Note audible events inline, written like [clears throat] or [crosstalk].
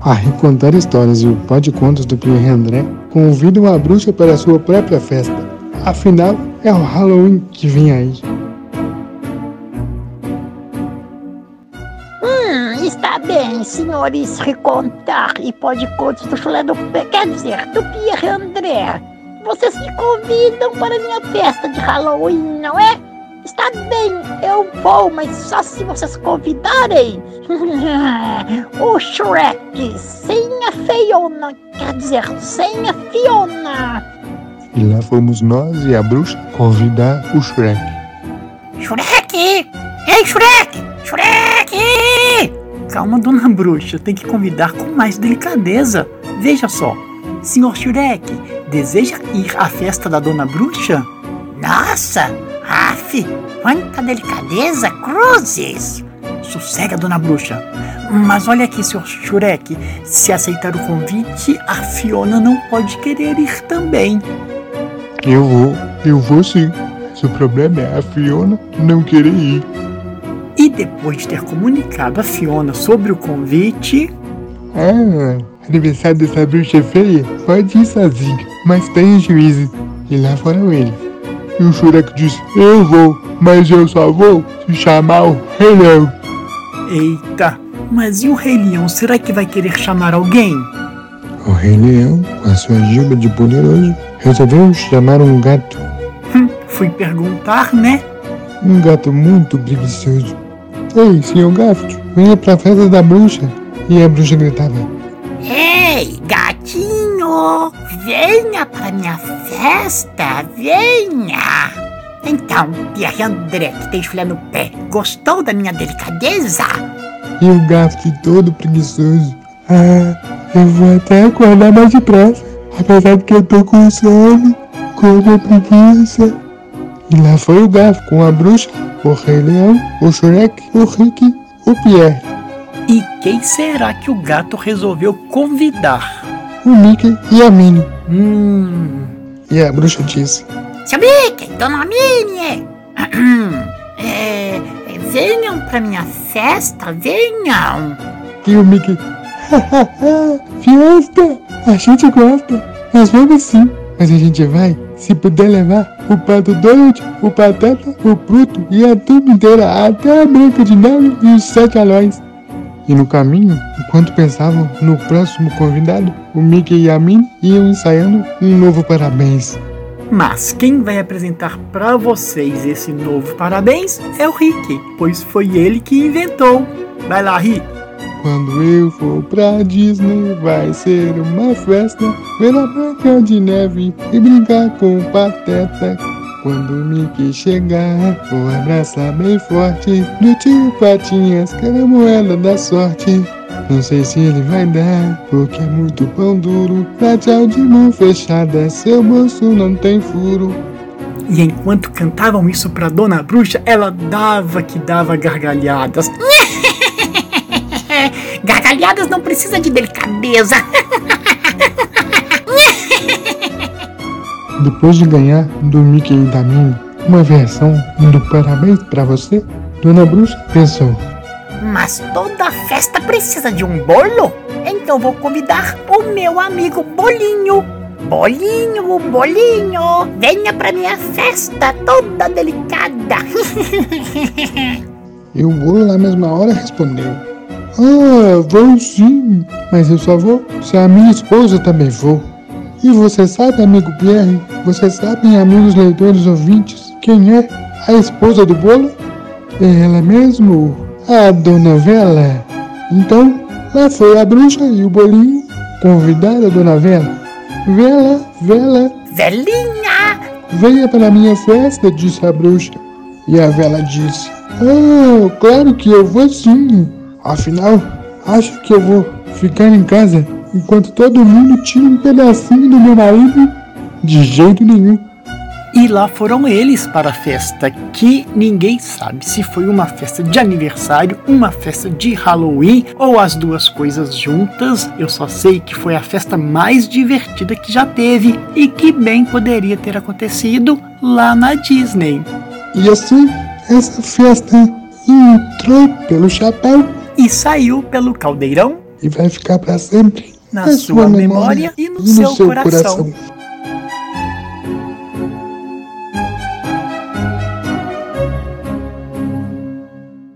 A Recontar Histórias e o Pó de Contos do Pierre André convidam a bruxa para a sua própria festa. Afinal, é o Halloween que vem aí. Hum, está bem, senhores Recontar e Pó de Contos do Chulé do... Quer dizer, do Pierre André. Vocês me convidam para minha festa de Halloween, não é? Está bem, eu vou, mas só se vocês convidarem. [laughs] o Shrek sem a Fiona, quer dizer, sem a Fiona. E lá fomos nós e a bruxa convidar o Shrek. Shrek! Ei, Shrek! Shrek! Calma, dona bruxa, tem que convidar com mais delicadeza. Veja só, senhor Shrek, deseja ir à festa da dona bruxa? Nossa, Aff, quanta delicadeza, cruzes! Sossega, dona bruxa. Mas olha aqui, senhor Shurek. Se aceitar o convite, a Fiona não pode querer ir também. Eu vou, eu vou sim. Se o problema é a Fiona não querer ir. E depois de ter comunicado a Fiona sobre o convite. Ah, aniversário dessa bruxa feia? Pode ir sozinho, mas tenha juízo. E lá foram eles. E o Shurek disse: Eu vou, mas eu só vou se chamar o Rei Leão. Eita, mas e o Rei Leão? Será que vai querer chamar alguém? O Rei Leão, com a sua gilba de poderoso, resolveu chamar um gato. Hum, fui perguntar, né? Um gato muito preguiçoso. Ei, senhor gato, venha pra festa da bruxa. E a bruxa gritava: Ei, gatinho, venha para minha festa, venha! Então, Pierre André, que tem chulé no pé, gostou da minha delicadeza? E o gato todo preguiçoso. Ah, eu vou até acordar mais depressa, apesar de que eu tô com sono, com a preguiça. E lá foi o gato com a bruxa, o Rei Leão, o Shrek, o Rick, o Pierre. E quem será que o gato resolveu convidar? O Mickey e a Minnie. Hum. E a bruxa disse: Mickey, Dona Minnie, [clears throat] é, é, venham pra minha festa, venham. E o Mickey: [laughs] Fiesta! A gente gosta, nós vamos sim. Mas a gente vai se puder levar o Pato Donald, o Pateta, o Pluto e a turma inteira até a Branca de Neve e os Sete Alóis. E no caminho, enquanto pensavam no próximo convidado, o Mickey e a Minnie iam ensaiando um novo parabéns. Mas quem vai apresentar para vocês esse novo parabéns é o Rick, pois foi ele que inventou. Vai lá, Rick. Quando eu for pra Disney, vai ser uma festa, ver a Branca de Neve e brincar com o Pateta. Quando o Mickey chegar, vou abraçar bem forte, do tio Patinhas, caramoela da sorte. Não sei se ele vai dar, porque é muito pão duro. Dá tchau de mão fechada, seu bolso não tem furo. E enquanto cantavam isso pra Dona Bruxa, ela dava que dava gargalhadas. [laughs] gargalhadas não precisa de delicadeza. [laughs] Depois de ganhar do Mickey e da Minnie uma versão do Parabéns para você, Dona Bruxa pensou: Mas toda festa precisa de um bolo? Então vou convidar o meu amigo Bolinho. Bolinho, bolinho, venha pra minha festa toda delicada. e o bolo na mesma hora respondeu: Ah, vou sim, mas eu só vou se a minha esposa também for. E você sabe, amigo Pierre, você sabe, amigos leitores ouvintes, quem é a esposa do bolo? É ela mesmo, a Dona Vela. Então, lá foi a bruxa e o bolinho convidar a Dona Vela. Vela, Vela. Velinha! Venha para a minha festa, disse a bruxa. E a Vela disse: Oh, claro que eu vou sim. Afinal, acho que eu vou ficar em casa enquanto todo mundo tira um pedacinho do meu marido? De jeito nenhum. E lá foram eles para a festa, que ninguém sabe se foi uma festa de aniversário, uma festa de Halloween ou as duas coisas juntas. Eu só sei que foi a festa mais divertida que já teve e que bem poderia ter acontecido lá na Disney. E assim, essa festa entrou pelo chapéu e saiu pelo caldeirão e vai ficar para sempre na, sua, memória, memória, e no, e no seu, seu coração. coração.